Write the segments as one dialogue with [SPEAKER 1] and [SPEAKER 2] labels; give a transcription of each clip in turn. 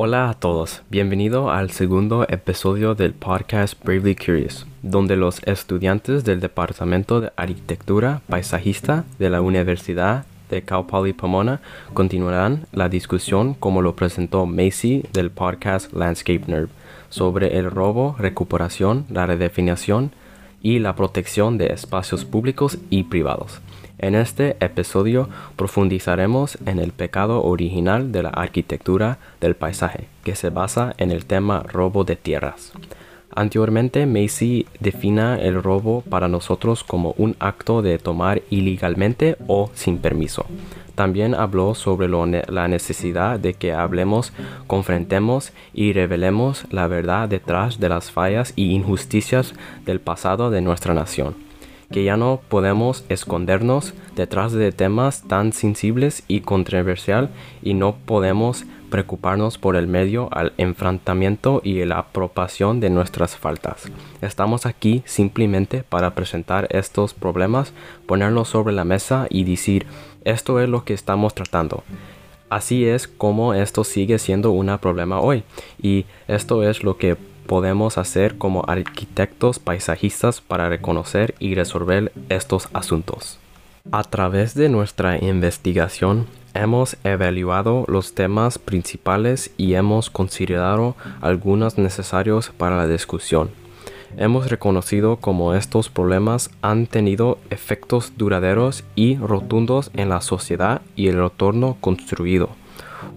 [SPEAKER 1] Hola a todos, bienvenido al segundo episodio del podcast Bravely Curious, donde los estudiantes del Departamento de Arquitectura Paisajista de la Universidad de Cal Poly Pomona continuarán la discusión como lo presentó Macy del podcast Landscape Nerd sobre el robo, recuperación, la redefinición y la protección de espacios públicos y privados. En este episodio profundizaremos en el pecado original de la arquitectura del paisaje, que se basa en el tema robo de tierras. Anteriormente, Macy defina el robo para nosotros como un acto de tomar ilegalmente o sin permiso. También habló sobre la necesidad de que hablemos, confrontemos y revelemos la verdad detrás de las fallas y injusticias del pasado de nuestra nación que ya no podemos escondernos detrás de temas tan sensibles y controversial y no podemos preocuparnos por el medio al enfrentamiento y la apropiación de nuestras faltas. Estamos aquí simplemente para presentar estos problemas, ponerlos sobre la mesa y decir esto es lo que estamos tratando. Así es como esto sigue siendo un problema hoy y esto es lo que podemos hacer como arquitectos paisajistas para reconocer y resolver estos asuntos. A través de nuestra investigación hemos evaluado los temas principales y hemos considerado algunos necesarios para la discusión. Hemos reconocido cómo estos problemas han tenido efectos duraderos y rotundos en la sociedad y el retorno construido.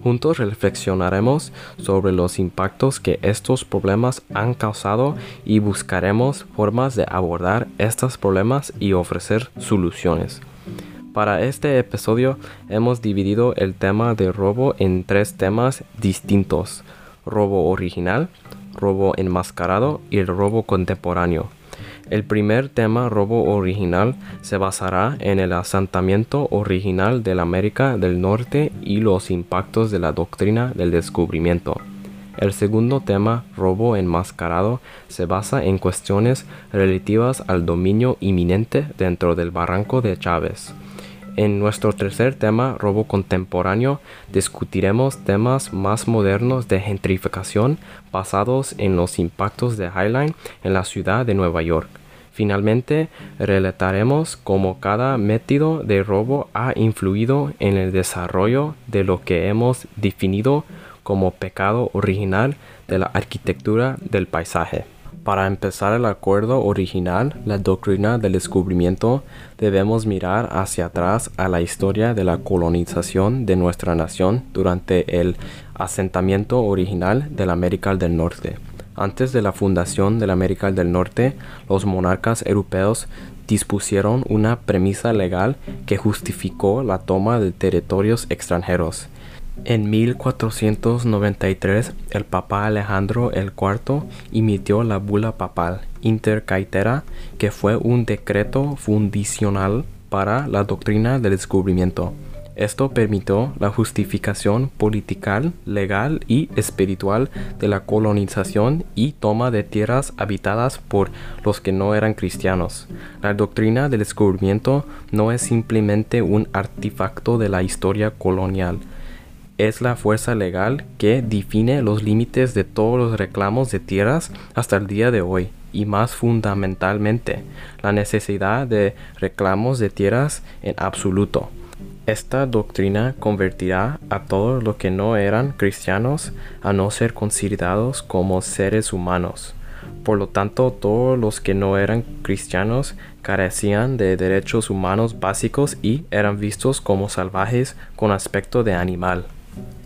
[SPEAKER 1] Juntos reflexionaremos sobre los impactos que estos problemas han causado y buscaremos formas de abordar estos problemas y ofrecer soluciones. Para este episodio hemos dividido el tema de robo en tres temas distintos. Robo original, robo enmascarado y el robo contemporáneo. El primer tema robo original se basará en el asentamiento original de la América del Norte y los impactos de la doctrina del descubrimiento. El segundo tema, robo enmascarado, se basa en cuestiones relativas al dominio inminente dentro del barranco de Chávez. En nuestro tercer tema, robo contemporáneo, discutiremos temas más modernos de gentrificación basados en los impactos de Highline en la ciudad de Nueva York. Finalmente, relataremos cómo cada método de robo ha influido en el desarrollo de lo que hemos definido como pecado original de la arquitectura del paisaje. Para empezar el acuerdo original, la doctrina del descubrimiento, debemos mirar hacia atrás a la historia de la colonización de nuestra nación durante el asentamiento original de la América del Norte. Antes de la fundación de la América del Norte, los monarcas europeos dispusieron una premisa legal que justificó la toma de territorios extranjeros. En 1493, el Papa Alejandro IV emitió la bula papal Intercaetera, que fue un decreto fundicional para la doctrina del descubrimiento. Esto permitió la justificación política, legal y espiritual de la colonización y toma de tierras habitadas por los que no eran cristianos. La doctrina del descubrimiento no es simplemente un artefacto de la historia colonial, es la fuerza legal que define los límites de todos los reclamos de tierras hasta el día de hoy y más fundamentalmente la necesidad de reclamos de tierras en absoluto. Esta doctrina convertirá a todos los que no eran cristianos a no ser considerados como seres humanos. Por lo tanto, todos los que no eran cristianos carecían de derechos humanos básicos y eran vistos como salvajes con aspecto de animal.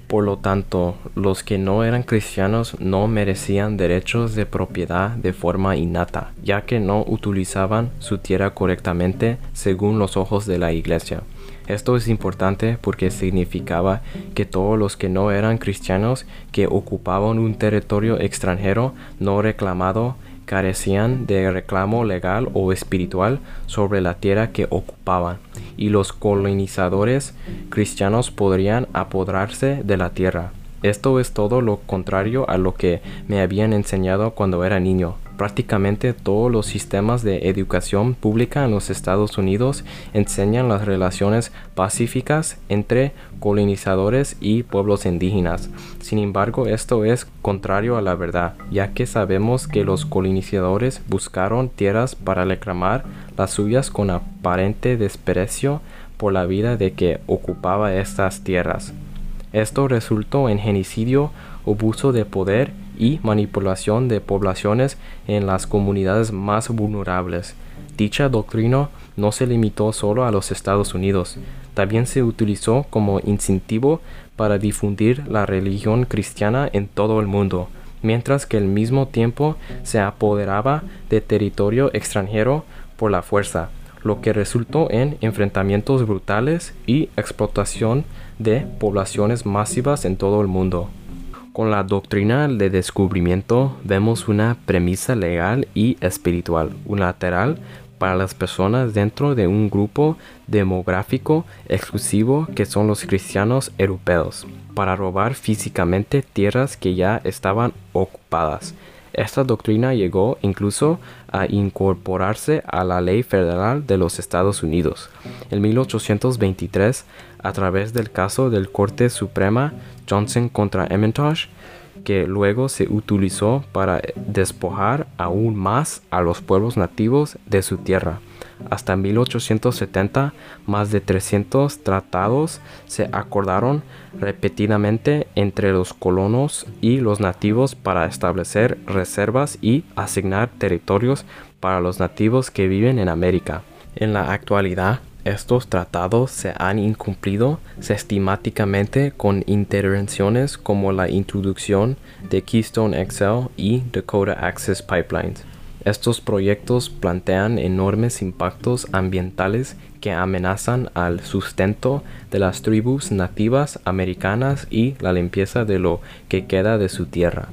[SPEAKER 1] Por lo tanto, los que no eran cristianos no merecían derechos de propiedad de forma innata, ya que no utilizaban su tierra correctamente según los ojos de la iglesia. Esto es importante porque significaba que todos los que no eran cristianos que ocupaban un territorio extranjero no reclamado carecían de reclamo legal o espiritual sobre la tierra que ocupaban, y los colonizadores cristianos podrían apoderarse de la tierra. Esto es todo lo contrario a lo que me habían enseñado cuando era niño. Prácticamente todos los sistemas de educación pública en los Estados Unidos enseñan las relaciones pacíficas entre colonizadores y pueblos indígenas. Sin embargo, esto es contrario a la verdad, ya que sabemos que los colonizadores buscaron tierras para reclamar las suyas con aparente desprecio por la vida de que ocupaba estas tierras. Esto resultó en genocidio, abuso de poder y manipulación de poblaciones en las comunidades más vulnerables. Dicha doctrina no se limitó solo a los Estados Unidos, también se utilizó como incentivo para difundir la religión cristiana en todo el mundo, mientras que al mismo tiempo se apoderaba de territorio extranjero por la fuerza, lo que resultó en enfrentamientos brutales y explotación de poblaciones masivas en todo el mundo. Con la doctrina de descubrimiento vemos una premisa legal y espiritual unilateral para las personas dentro de un grupo demográfico exclusivo que son los cristianos europeos, para robar físicamente tierras que ya estaban ocupadas. Esta doctrina llegó incluso a incorporarse a la ley federal de los Estados Unidos. En 1823, a través del caso del Corte Suprema Johnson contra Emmentosh, que luego se utilizó para despojar aún más a los pueblos nativos de su tierra. Hasta 1870, más de 300 tratados se acordaron repetidamente entre los colonos y los nativos para establecer reservas y asignar territorios para los nativos que viven en América. En la actualidad, estos tratados se han incumplido sistemáticamente con intervenciones como la introducción de Keystone XL y Dakota Access Pipelines. Estos proyectos plantean enormes impactos ambientales que amenazan al sustento de las tribus nativas americanas y la limpieza de lo que queda de su tierra.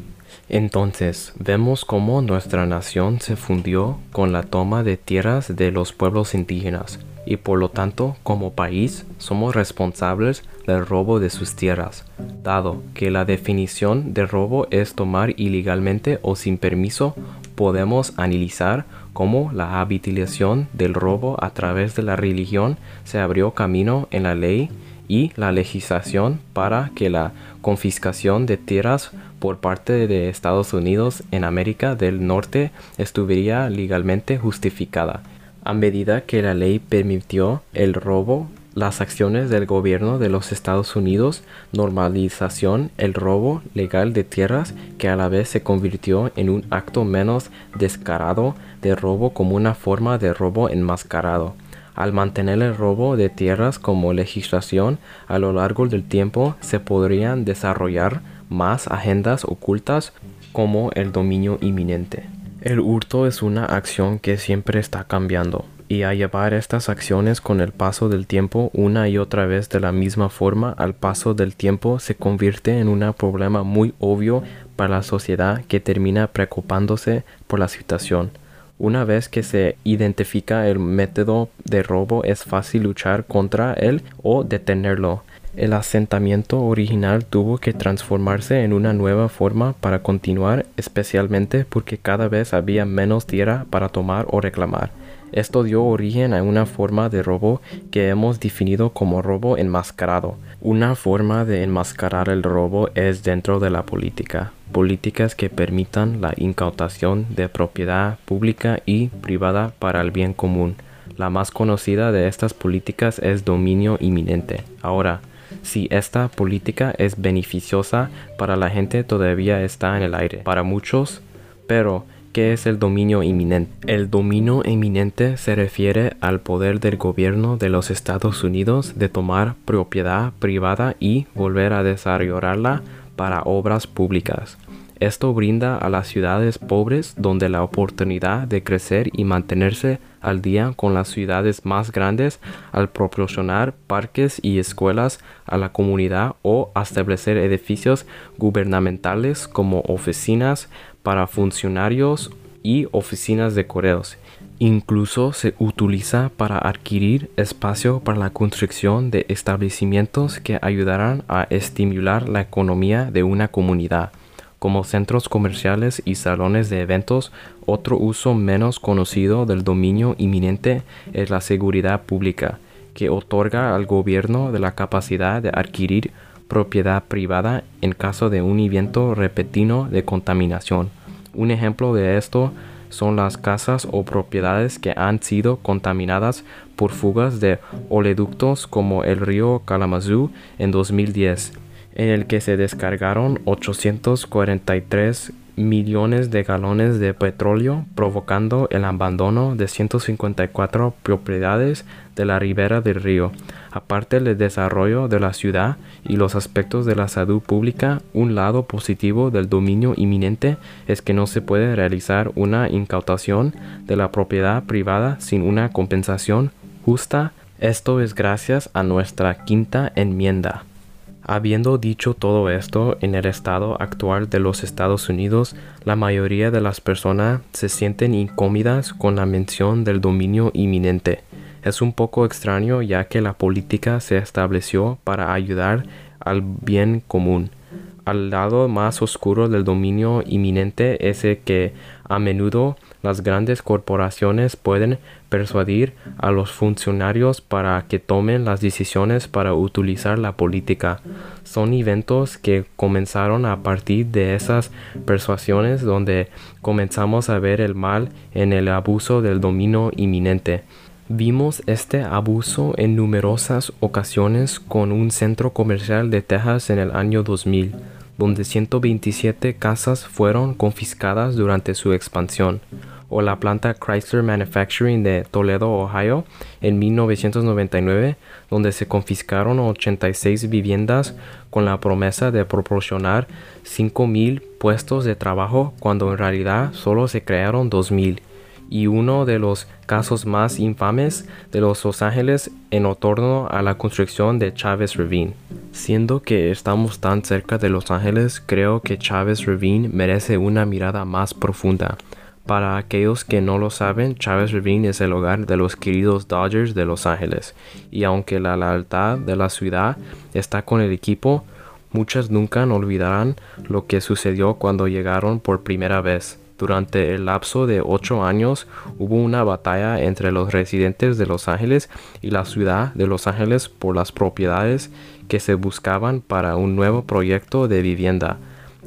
[SPEAKER 1] Entonces vemos cómo nuestra nación se fundió con la toma de tierras de los pueblos indígenas, y por lo tanto como país somos responsables del robo de sus tierras, dado que la definición de robo es tomar ilegalmente o sin permiso, podemos analizar cómo la habitación del robo a través de la religión se abrió camino en la ley y la legislación para que la confiscación de tierras por parte de Estados Unidos en América del Norte estuviera legalmente justificada. A medida que la ley permitió el robo, las acciones del gobierno de los Estados Unidos normalización el robo legal de tierras que a la vez se convirtió en un acto menos descarado de robo como una forma de robo enmascarado. Al mantener el robo de tierras como legislación a lo largo del tiempo se podrían desarrollar más agendas ocultas como el dominio inminente. El hurto es una acción que siempre está cambiando, y a llevar estas acciones con el paso del tiempo una y otra vez de la misma forma al paso del tiempo se convierte en un problema muy obvio para la sociedad que termina preocupándose por la situación. Una vez que se identifica el método de robo es fácil luchar contra él o detenerlo el asentamiento original tuvo que transformarse en una nueva forma para continuar, especialmente porque cada vez había menos tierra para tomar o reclamar. Esto dio origen a una forma de robo que hemos definido como robo enmascarado. Una forma de enmascarar el robo es dentro de la política. Políticas que permitan la incautación de propiedad pública y privada para el bien común. La más conocida de estas políticas es dominio inminente. Ahora, si esta política es beneficiosa para la gente todavía está en el aire para muchos, pero ¿qué es el dominio inminente? El dominio inminente se refiere al poder del gobierno de los Estados Unidos de tomar propiedad privada y volver a desarrollarla para obras públicas. Esto brinda a las ciudades pobres donde la oportunidad de crecer y mantenerse al día con las ciudades más grandes al proporcionar parques y escuelas a la comunidad o establecer edificios gubernamentales como oficinas para funcionarios y oficinas de correos. Incluso se utiliza para adquirir espacio para la construcción de establecimientos que ayudarán a estimular la economía de una comunidad como centros comerciales y salones de eventos Otro uso menos conocido del dominio inminente es la seguridad pública, que otorga al gobierno la capacidad de adquirir propiedad privada en caso de un evento repentino de contaminación. Un ejemplo de esto son las casas o propiedades que han sido contaminadas por fugas de oleoductos como el río Kalamazoo en 2010, en el que se descargaron 843 millones de galones de petróleo, provocando el abandono de 154 propiedades de la ribera del río. Aparte del desarrollo de la ciudad y los aspectos de la salud pública, un lado positivo del dominio inminente es que no se puede realizar una incautación de la propiedad privada sin una compensación justa. Esto es gracias a nuestra quinta enmienda. Habiendo dicho todo esto, en el estado actual de los Estados Unidos, la mayoría de las personas se sienten incómodas con la mención del dominio inminente. Es un poco extraño ya que la política se estableció para ayudar al bien común. Al lado más oscuro del dominio inminente es que a menudo las grandes corporaciones pueden persuadir a los funcionarios para que tomen las decisiones para utilizar la política. Son eventos que comenzaron a partir de esas persuasiones donde comenzamos a ver el mal en el abuso del dominio inminente. Vimos este abuso en numerosas ocasiones con un centro comercial de Texas en el año 2000 donde 127 casas fueron confiscadas durante su expansión o la planta Chrysler Manufacturing de Toledo, Ohio, en 1999, donde se confiscaron 86 viviendas con la promesa de proporcionar 5.000 puestos de trabajo cuando en realidad solo se crearon 2.000 y uno de los casos más infames de los Los Ángeles en torno a la construcción de Chávez Ravine. Siendo que estamos tan cerca de Los Ángeles, creo que Chávez Ravine merece una mirada más profunda. Para aquellos que no lo saben, Chávez Ravine es el hogar de los queridos Dodgers de Los Ángeles, y aunque la lealtad de la ciudad está con el equipo, muchas nunca olvidarán lo que sucedió cuando llegaron por primera vez. Durante el lapso de ocho años hubo una batalla entre los residentes de Los Ángeles y la ciudad de Los Ángeles por las propiedades que se buscaban para un nuevo proyecto de vivienda.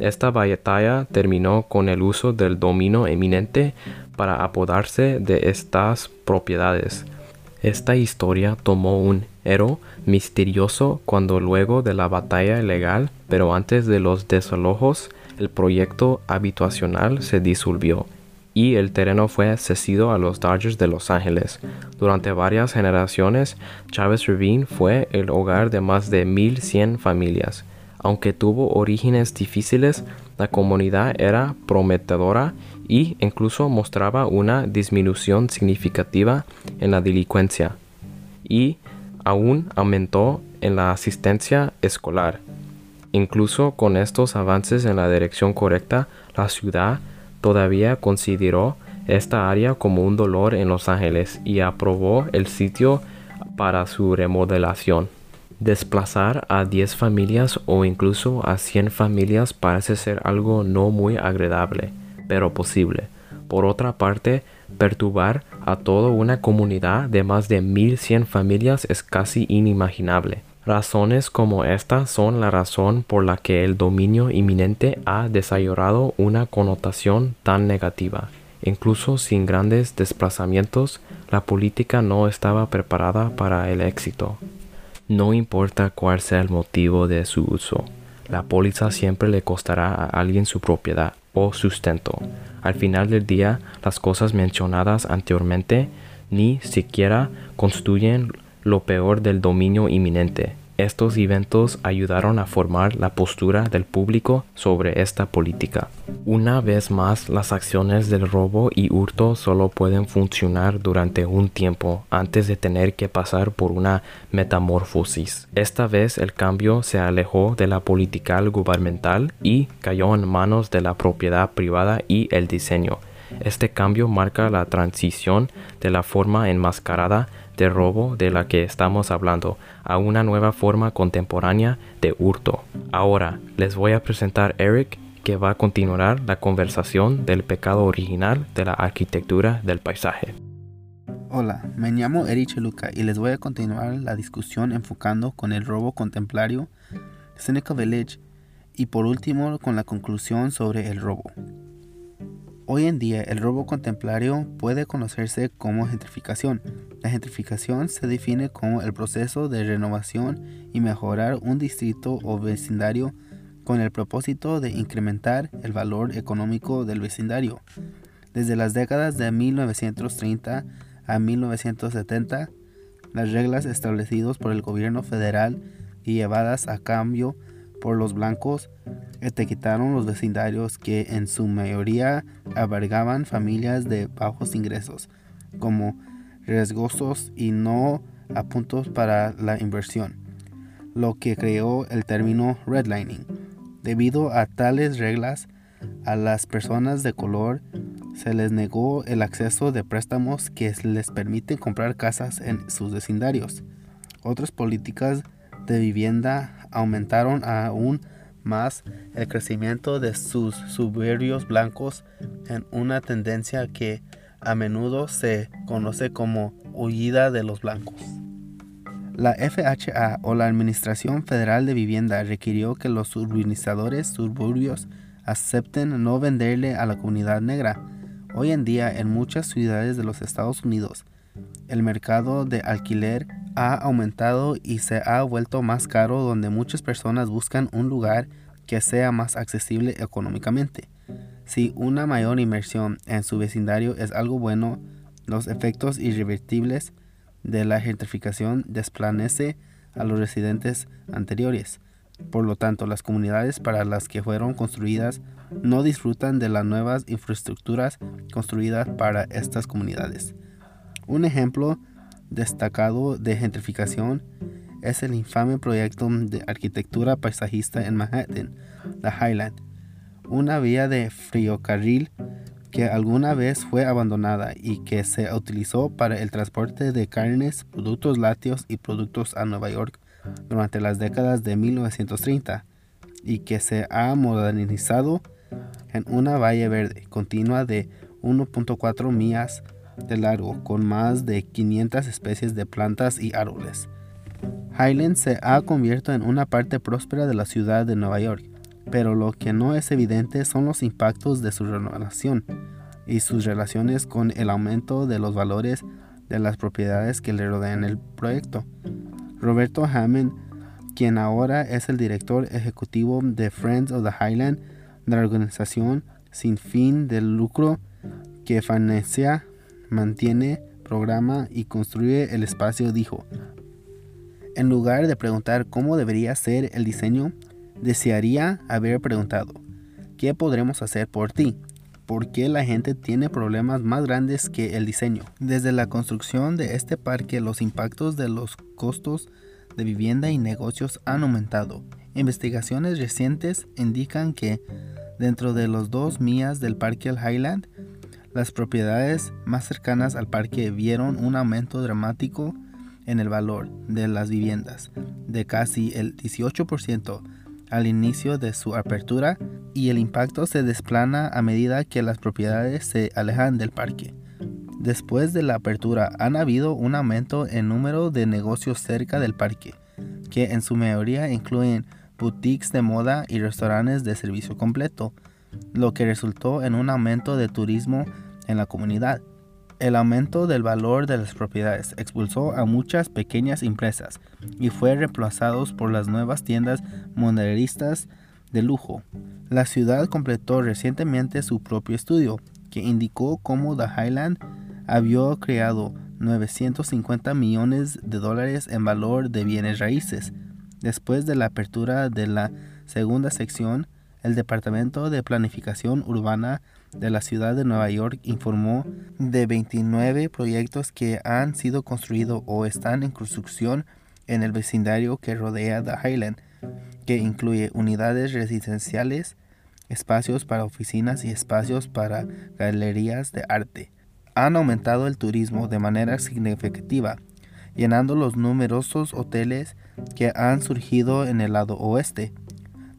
[SPEAKER 1] Esta batalla terminó con el uso del dominio eminente para apodarse de estas propiedades. Esta historia tomó un héroe misterioso cuando luego de la batalla legal, pero antes de los desalojos, el proyecto habitacional se disolvió y el terreno fue cedido a los Dodgers de Los Ángeles. Durante varias generaciones, Chávez Ravine fue el hogar de más de 1100 familias. Aunque tuvo orígenes difíciles, la comunidad era prometedora y incluso mostraba una disminución significativa en la delincuencia y aún aumentó en la asistencia escolar. Incluso con estos avances en la dirección correcta, la ciudad todavía consideró esta área como un dolor en Los Ángeles y aprobó el sitio para su remodelación. Desplazar a 10 familias o incluso a 100 familias parece ser algo no muy agradable, pero posible. Por otra parte, perturbar a toda una comunidad de más de 1100 familias es casi inimaginable. Razones como esta son la razón por la que el dominio inminente ha desarrollado una connotación tan negativa. Incluso sin grandes desplazamientos, la política no estaba preparada para el éxito. No importa cuál sea el motivo de su uso, la póliza siempre le costará a alguien su propiedad o sustento. Al final del día, las cosas mencionadas anteriormente ni siquiera constituyen lo peor del dominio inminente. Estos eventos ayudaron a formar la postura del público sobre esta política. Una vez más, las acciones del robo y hurto solo pueden funcionar durante un tiempo antes de tener que pasar por una metamorfosis. Esta vez el cambio se alejó de la política gubernamental y cayó en manos de la propiedad privada y el diseño. Este cambio marca la transición de la forma enmascarada de robo de la que estamos hablando a una nueva forma contemporánea de hurto. Ahora les voy a presentar Eric que va a continuar la conversación del pecado original de la arquitectura del paisaje.
[SPEAKER 2] Hola, me llamo Eri Cheluca y les voy a continuar la discusión enfocando con el robo contemplario, Seneca Village y por último con la conclusión sobre el robo. Hoy en día el robo contemplario puede conocerse como gentrificación. La gentrificación se define como el proceso de renovación y mejorar un distrito o vecindario con el propósito de incrementar el valor económico del vecindario. Desde las décadas de 1930 a 1970, las reglas establecidas por el gobierno federal y llevadas a cambio por los blancos etiquetaron los vecindarios que en su mayoría albergaban familias de bajos ingresos como riesgosos y no a puntos para la inversión, lo que creó el término redlining. Debido a tales reglas, a las personas de color se les negó el acceso de préstamos que les permiten comprar casas en sus vecindarios. Otras políticas de vivienda aumentaron aún más el crecimiento de sus suburbios blancos en una tendencia que a menudo se conoce como huida de los blancos. La FHA o la Administración Federal de Vivienda requirió que los urbanizadores suburbios acepten no venderle a la comunidad negra Hoy en día en muchas ciudades de los Estados Unidos, el mercado de alquiler ha aumentado y se ha vuelto más caro donde muchas personas buscan un lugar que sea más accesible económicamente. Si una mayor inversión en su vecindario es algo bueno, los efectos irrevertibles de la gentrificación desplanece a los residentes anteriores. Por lo tanto, las comunidades para las que fueron construidas no disfrutan de las nuevas infraestructuras construidas para estas comunidades. Un ejemplo destacado de gentrificación es el infame proyecto de arquitectura paisajista en Manhattan, la Highland, una vía de friocarril que alguna vez fue abandonada y que se utilizó para el transporte de carnes, productos lácteos y productos a Nueva York durante las décadas de 1930 y que se ha modernizado en una valle verde continua de 1.4 millas de largo con más de 500 especies de plantas y árboles. Highland se ha convertido en una parte próspera de la ciudad de Nueva York, pero lo que no es evidente son los impactos de su renovación y sus relaciones con el aumento de los valores de las propiedades que le rodean el proyecto. Roberto Hammond, quien ahora es el director ejecutivo de Friends of the Highland, la organización sin fin de lucro que financia, mantiene, programa y construye el espacio, dijo, en lugar de preguntar cómo debería ser el diseño, desearía haber preguntado, ¿qué podremos hacer por ti? ¿Por qué la gente tiene problemas más grandes que el diseño? Desde la construcción de este parque, los impactos de los costos de vivienda y negocios han aumentado. Investigaciones recientes indican que dentro de los dos millas del Parque Highland, las propiedades más cercanas al parque vieron un aumento dramático en el valor de las viviendas, de casi el 18% al inicio de su apertura y el impacto se desplana a medida que las propiedades se alejan del parque. Después de la apertura han habido un aumento en número de negocios cerca del parque, que en su mayoría incluyen boutiques de moda y restaurantes de servicio completo, lo que resultó en un aumento de turismo en la comunidad. El aumento del valor de las propiedades expulsó a muchas pequeñas empresas y fue reemplazado por las nuevas tiendas modernistas de lujo. La ciudad completó recientemente su propio estudio, que indicó cómo The Highland había creado 950 millones de dólares en valor de bienes raíces. Después de la apertura de la segunda sección, el Departamento de Planificación Urbana de la ciudad de Nueva York informó de 29 proyectos que han sido construidos o están en construcción en el vecindario que rodea The Highland, que incluye unidades residenciales, espacios para oficinas y espacios para galerías de arte han aumentado el turismo de manera significativa, llenando los numerosos hoteles que han surgido en el lado oeste.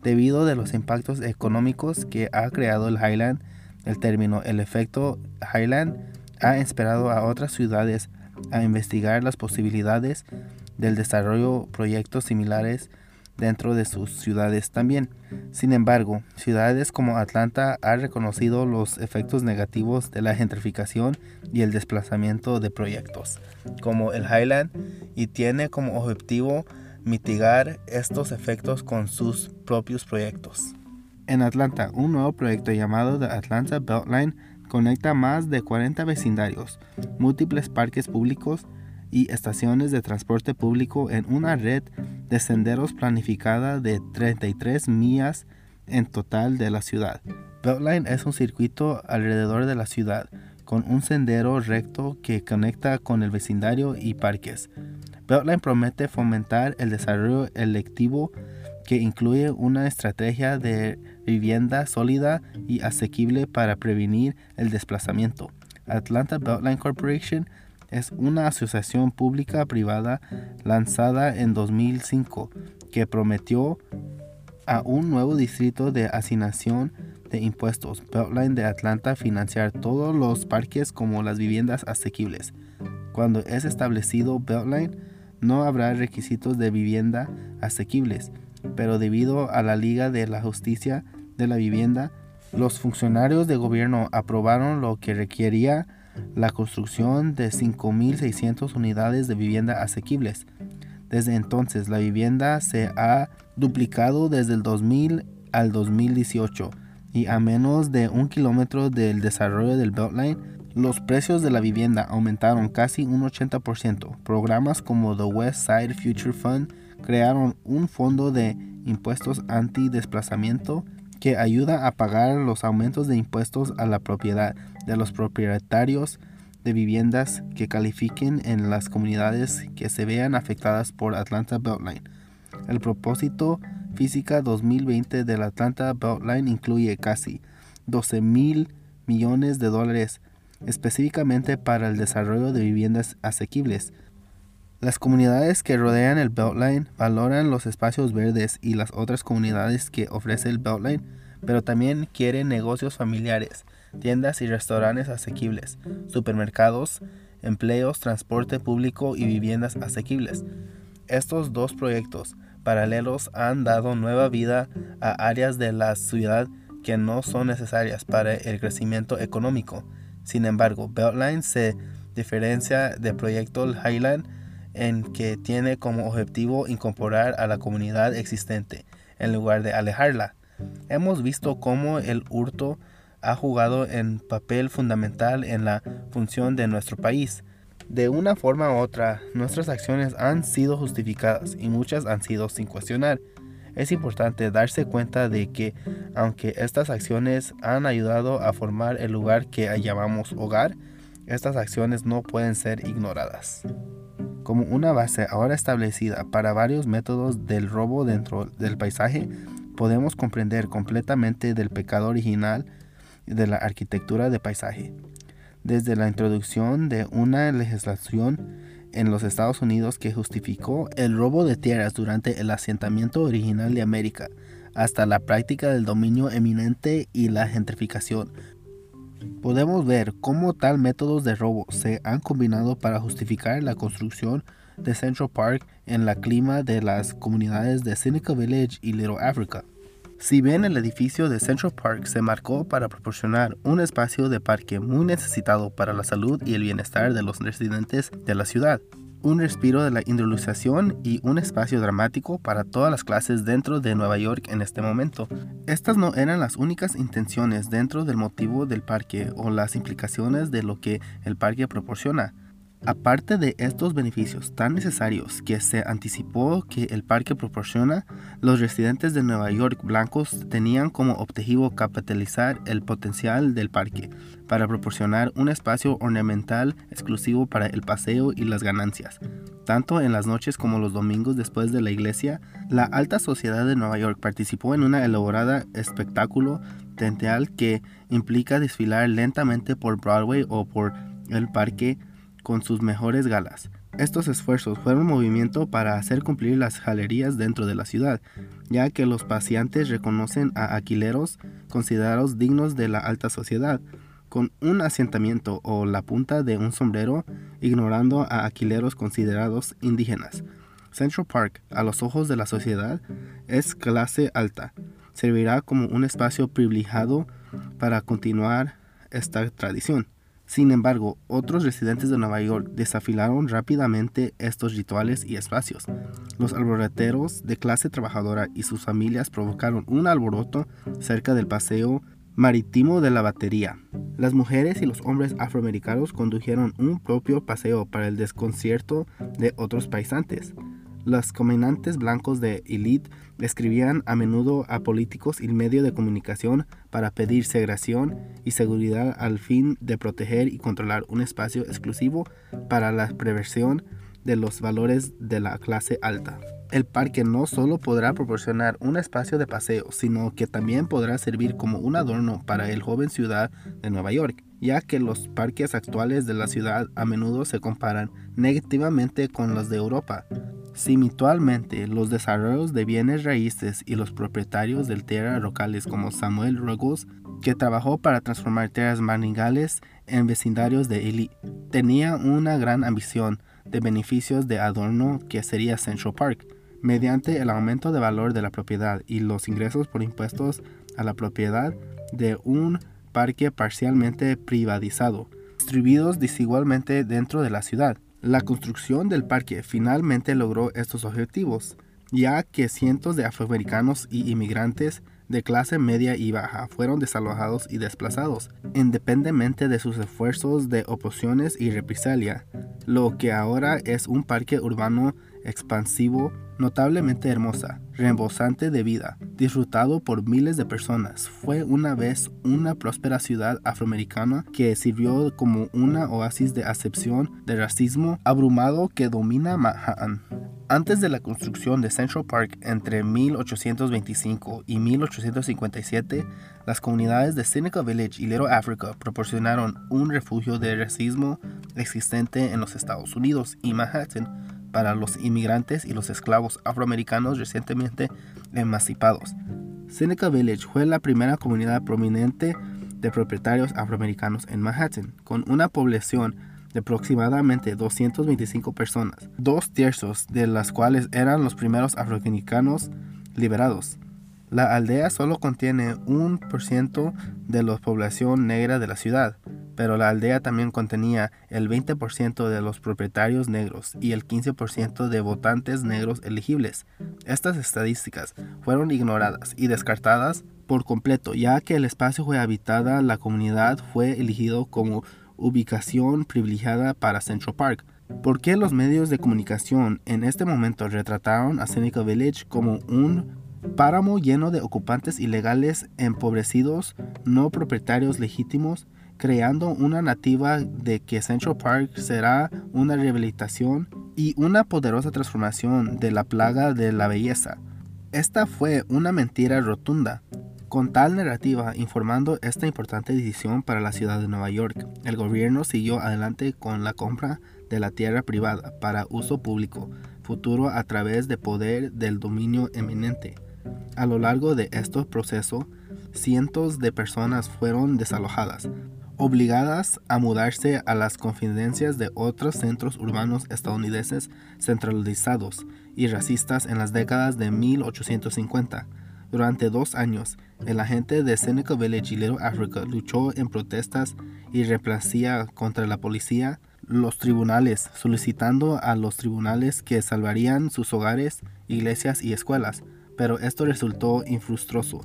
[SPEAKER 2] Debido de los impactos económicos que ha creado el Highland, el término el efecto Highland ha inspirado a otras ciudades a investigar las posibilidades del desarrollo de proyectos similares dentro de sus ciudades también. Sin embargo, ciudades como Atlanta han reconocido los efectos negativos de la gentrificación y el desplazamiento de proyectos, como el Highland, y tiene como objetivo mitigar estos efectos con sus propios proyectos. En Atlanta, un nuevo proyecto llamado The Atlanta Beltline conecta más de 40 vecindarios, múltiples parques públicos y estaciones de transporte público en una red de senderos planificada de 33 millas en total de la ciudad. Beltline es un circuito alrededor de la ciudad, con un sendero recto que conecta con el vecindario y parques. Beltline promete fomentar el desarrollo electivo que incluye una estrategia de vivienda sólida y asequible para prevenir el desplazamiento. Atlanta Beltline Corporation es una asociación pública privada lanzada en 2005 que prometió a un nuevo distrito de asignación de impuestos Beltline de Atlanta financiar todos los parques como las viviendas asequibles. Cuando es establecido Beltline, no habrá requisitos de vivienda asequibles, pero debido a la Liga de la Justicia de la Vivienda, los funcionarios de gobierno aprobaron lo que requería la construcción de 5.600 unidades de vivienda asequibles. Desde entonces, la vivienda se ha duplicado desde el 2000 al 2018 y a menos de un kilómetro del desarrollo del Beltline, los precios de la vivienda aumentaron casi un 80%. Programas como The West Side Future Fund crearon un fondo de impuestos anti-desplazamiento que ayuda a pagar los aumentos de impuestos a la propiedad de los propietarios de viviendas que califiquen en las comunidades que se vean afectadas por Atlanta Beltline. El propósito física 2020 del Atlanta Beltline incluye casi 12 mil millones de dólares específicamente para el desarrollo de viviendas asequibles. Las comunidades que rodean el Beltline valoran los espacios verdes y las otras comunidades que ofrece el Beltline, pero también quieren negocios familiares, tiendas y restaurantes asequibles, supermercados, empleos, transporte público y viviendas asequibles. Estos dos proyectos paralelos han dado nueva vida a áreas de la ciudad que no son necesarias para el crecimiento económico sin embargo, Beltline se diferencia del proyecto Highland en que tiene como objetivo incorporar a la comunidad existente en lugar de alejarla. Hemos visto cómo el hurto ha jugado un papel fundamental en la función de nuestro país. De una forma u otra, nuestras acciones han sido justificadas y muchas han sido sin cuestionar. Es importante darse cuenta de que aunque estas acciones han ayudado a formar el lugar que llamamos hogar, estas acciones no pueden ser ignoradas. Como una base ahora establecida para varios métodos del robo dentro del paisaje, podemos comprender completamente del pecado original de la arquitectura de paisaje. Desde la introducción de una legislación en los Estados Unidos que justificó el robo de tierras durante el asentamiento original de América, hasta la práctica del dominio eminente y la gentrificación. Podemos ver cómo tal métodos de robo se han combinado para justificar la construcción de Central Park en la clima de las comunidades de Seneca Village y Little Africa. Si bien el edificio de Central Park se marcó para proporcionar un espacio de parque muy necesitado para la salud y el bienestar de los residentes de la ciudad, un respiro de la industrialización y un espacio dramático para todas las clases dentro de Nueva York en este momento. Estas no eran las únicas intenciones dentro del motivo del parque o las implicaciones de lo que el parque proporciona. Aparte de estos beneficios tan necesarios que se anticipó que el parque proporciona, los residentes de Nueva York blancos tenían como objetivo capitalizar el potencial del parque para proporcionar un espacio ornamental exclusivo para el paseo y las ganancias. Tanto en las noches como los domingos después de la iglesia, la alta sociedad de Nueva York participó en una elaborada espectáculo tenteal que implica desfilar lentamente por Broadway o por el parque con sus mejores galas. Estos esfuerzos fueron un movimiento para hacer cumplir las galerías dentro de la ciudad, ya que los paseantes reconocen a alquileros considerados dignos de la alta sociedad, con un asentamiento o la punta de un sombrero, ignorando a alquileros considerados indígenas. Central Park, a los ojos de la sociedad, es clase alta. Servirá como un espacio privilegiado para continuar esta tradición. Sin embargo, otros residentes de Nueva York desafilaron rápidamente estos rituales y espacios. Los alboroteros de clase trabajadora y sus familias provocaron un alboroto cerca del paseo marítimo de la batería. Las mujeres y los hombres afroamericanos condujeron un propio paseo para el desconcierto de otros paisantes. Los caminantes blancos de élite escribían a menudo a políticos y medios de comunicación para pedir segregación y seguridad al fin de proteger y controlar un espacio exclusivo para la prevención de los valores de la clase alta. El parque no solo podrá proporcionar un espacio de paseo, sino que también podrá servir como un adorno para el joven ciudad de Nueva York, ya que los parques actuales de la ciudad a menudo se comparan negativamente con los de Europa. Simitualmente, los desarrollos de bienes raíces y los propietarios de tierras locales como Samuel Ruggles, que trabajó para transformar tierras manigales en vecindarios de Eli, tenía una gran ambición de beneficios de adorno que sería Central Park, mediante el aumento de valor de la propiedad y los ingresos por impuestos a la propiedad de un parque parcialmente privatizado, distribuidos desigualmente dentro de la ciudad. La construcción del parque finalmente logró estos objetivos, ya que cientos de afroamericanos y inmigrantes de clase media y baja fueron desalojados y desplazados, independientemente de sus esfuerzos de oposiciones y represalia, lo que ahora es un parque urbano expansivo, notablemente hermosa, rebosante de vida, disfrutado por miles de personas. Fue una vez una próspera ciudad afroamericana que sirvió como una oasis de acepción de racismo abrumado que domina Manhattan. Antes de la construcción de Central Park entre 1825 y 1857, las comunidades de Seneca Village y Little Africa proporcionaron un refugio de racismo existente en los Estados Unidos y Manhattan para los inmigrantes y los esclavos afroamericanos recientemente emancipados. Seneca Village fue la primera comunidad prominente de propietarios afroamericanos en Manhattan, con una población de aproximadamente 225 personas, dos tercios de las cuales eran los primeros afroamericanos liberados. La aldea solo contiene un por ciento de la población negra de la ciudad, pero la aldea también contenía el 20% de los propietarios negros y el 15% de votantes negros elegibles. Estas estadísticas fueron ignoradas y descartadas por completo, ya que el espacio fue habitada, la comunidad fue elegido como ubicación privilegiada para Central Park. ¿Por qué los medios de comunicación en este momento retrataron a Seneca Village como un páramo lleno de ocupantes ilegales empobrecidos, no propietarios legítimos, creando una nativa de que Central Park será una rehabilitación y una poderosa transformación de la plaga de la belleza. Esta fue una mentira rotunda. Con tal narrativa informando esta importante decisión para la ciudad de Nueva York, el gobierno siguió adelante con la compra de la tierra privada para uso público futuro a través de poder del dominio eminente. A lo largo de este proceso, cientos de personas fueron desalojadas, obligadas a mudarse a las confidencias de otros centros urbanos estadounidenses centralizados y racistas en las décadas de 1850. Durante dos años, el agente de Seneca Village y Little Africa luchó en protestas y replacía contra la policía los tribunales, solicitando a los tribunales que salvarían sus hogares, iglesias y escuelas pero esto resultó infructuoso,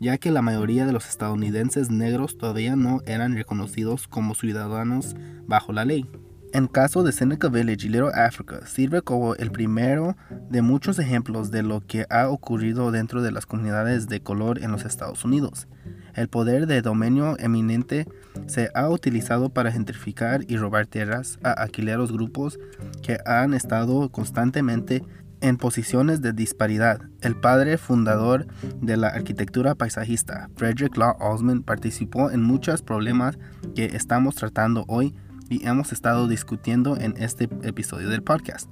[SPEAKER 2] ya que la mayoría de los estadounidenses negros todavía no eran reconocidos como ciudadanos bajo la ley. En caso de Seneca Village y Little Africa, sirve como el primero de muchos ejemplos de lo que ha ocurrido dentro de las comunidades de color en los Estados Unidos. El poder de dominio eminente se ha utilizado para gentrificar y robar tierras a alquileros grupos que han estado constantemente en posiciones de disparidad. El padre fundador de la arquitectura paisajista, Frederick Law Osman, participó en muchos problemas que estamos tratando hoy y hemos estado discutiendo en este episodio del podcast.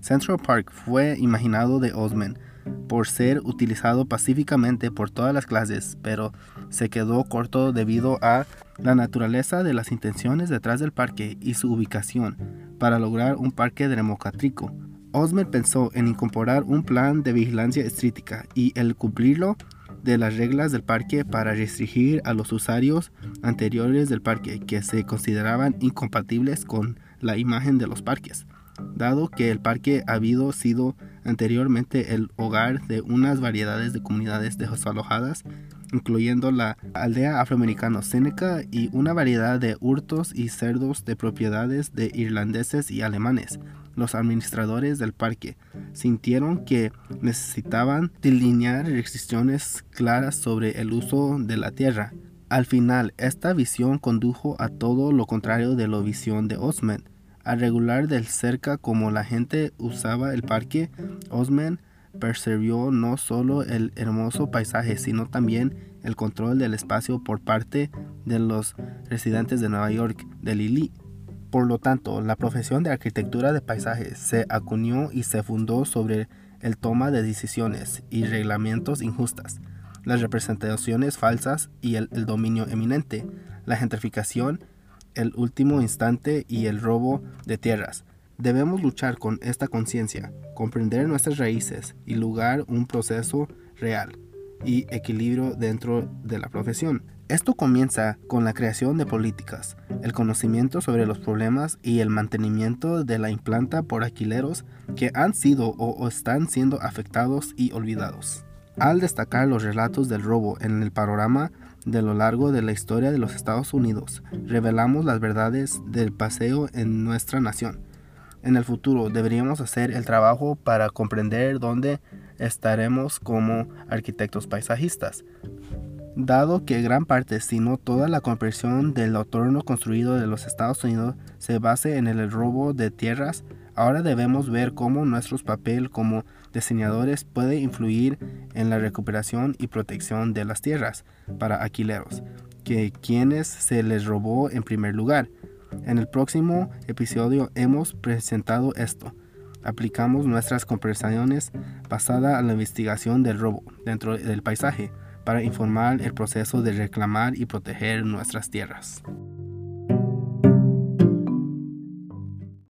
[SPEAKER 2] Central Park fue imaginado de Osman por ser utilizado pacíficamente por todas las clases, pero se quedó corto debido a la naturaleza de las intenciones detrás del parque y su ubicación para lograr un parque democrático. Osmer pensó en incorporar un plan de vigilancia estricta y el cumplirlo de las reglas del parque para restringir a los usuarios anteriores del parque que se consideraban incompatibles con la imagen de los parques dado que el parque ha habido sido anteriormente el hogar de unas variedades de comunidades desalojadas, incluyendo la aldea afroamericana Seneca y una variedad de hurtos y cerdos de propiedades de irlandeses y alemanes. Los administradores del parque sintieron que necesitaban delinear restricciones claras sobre el uso de la tierra. Al final, esta visión condujo a todo lo contrario de la visión de Osman, al regular del cerca como la gente usaba el parque, Osman percibió no solo el hermoso paisaje, sino también el control del espacio por parte de los residentes de Nueva York, de Lili. Por lo tanto, la profesión de arquitectura de paisaje se acuñó y se fundó sobre el toma de decisiones y reglamentos injustas, las representaciones falsas y el dominio eminente, la gentrificación el último instante y el robo de tierras. Debemos luchar con esta conciencia, comprender nuestras raíces y lugar un proceso real y equilibrio dentro de la profesión. Esto comienza con la creación de políticas, el conocimiento sobre los problemas y el mantenimiento de la implanta por alquileros que han sido o están siendo afectados y olvidados. Al destacar los relatos del robo en el panorama de lo largo de la historia de los Estados Unidos, revelamos las verdades del paseo en nuestra nación. En el futuro deberíamos hacer el trabajo para comprender dónde estaremos como arquitectos paisajistas, dado que gran parte, si no toda la comprensión del entorno construido de los Estados Unidos se base en el robo de tierras, Ahora debemos ver cómo nuestro papel como diseñadores puede influir en la recuperación y protección de las tierras para alquileros, que quienes se les robó en primer lugar. En el próximo episodio hemos presentado esto. Aplicamos nuestras conversaciones basadas a la investigación del robo dentro del paisaje para informar el proceso de reclamar y proteger nuestras tierras.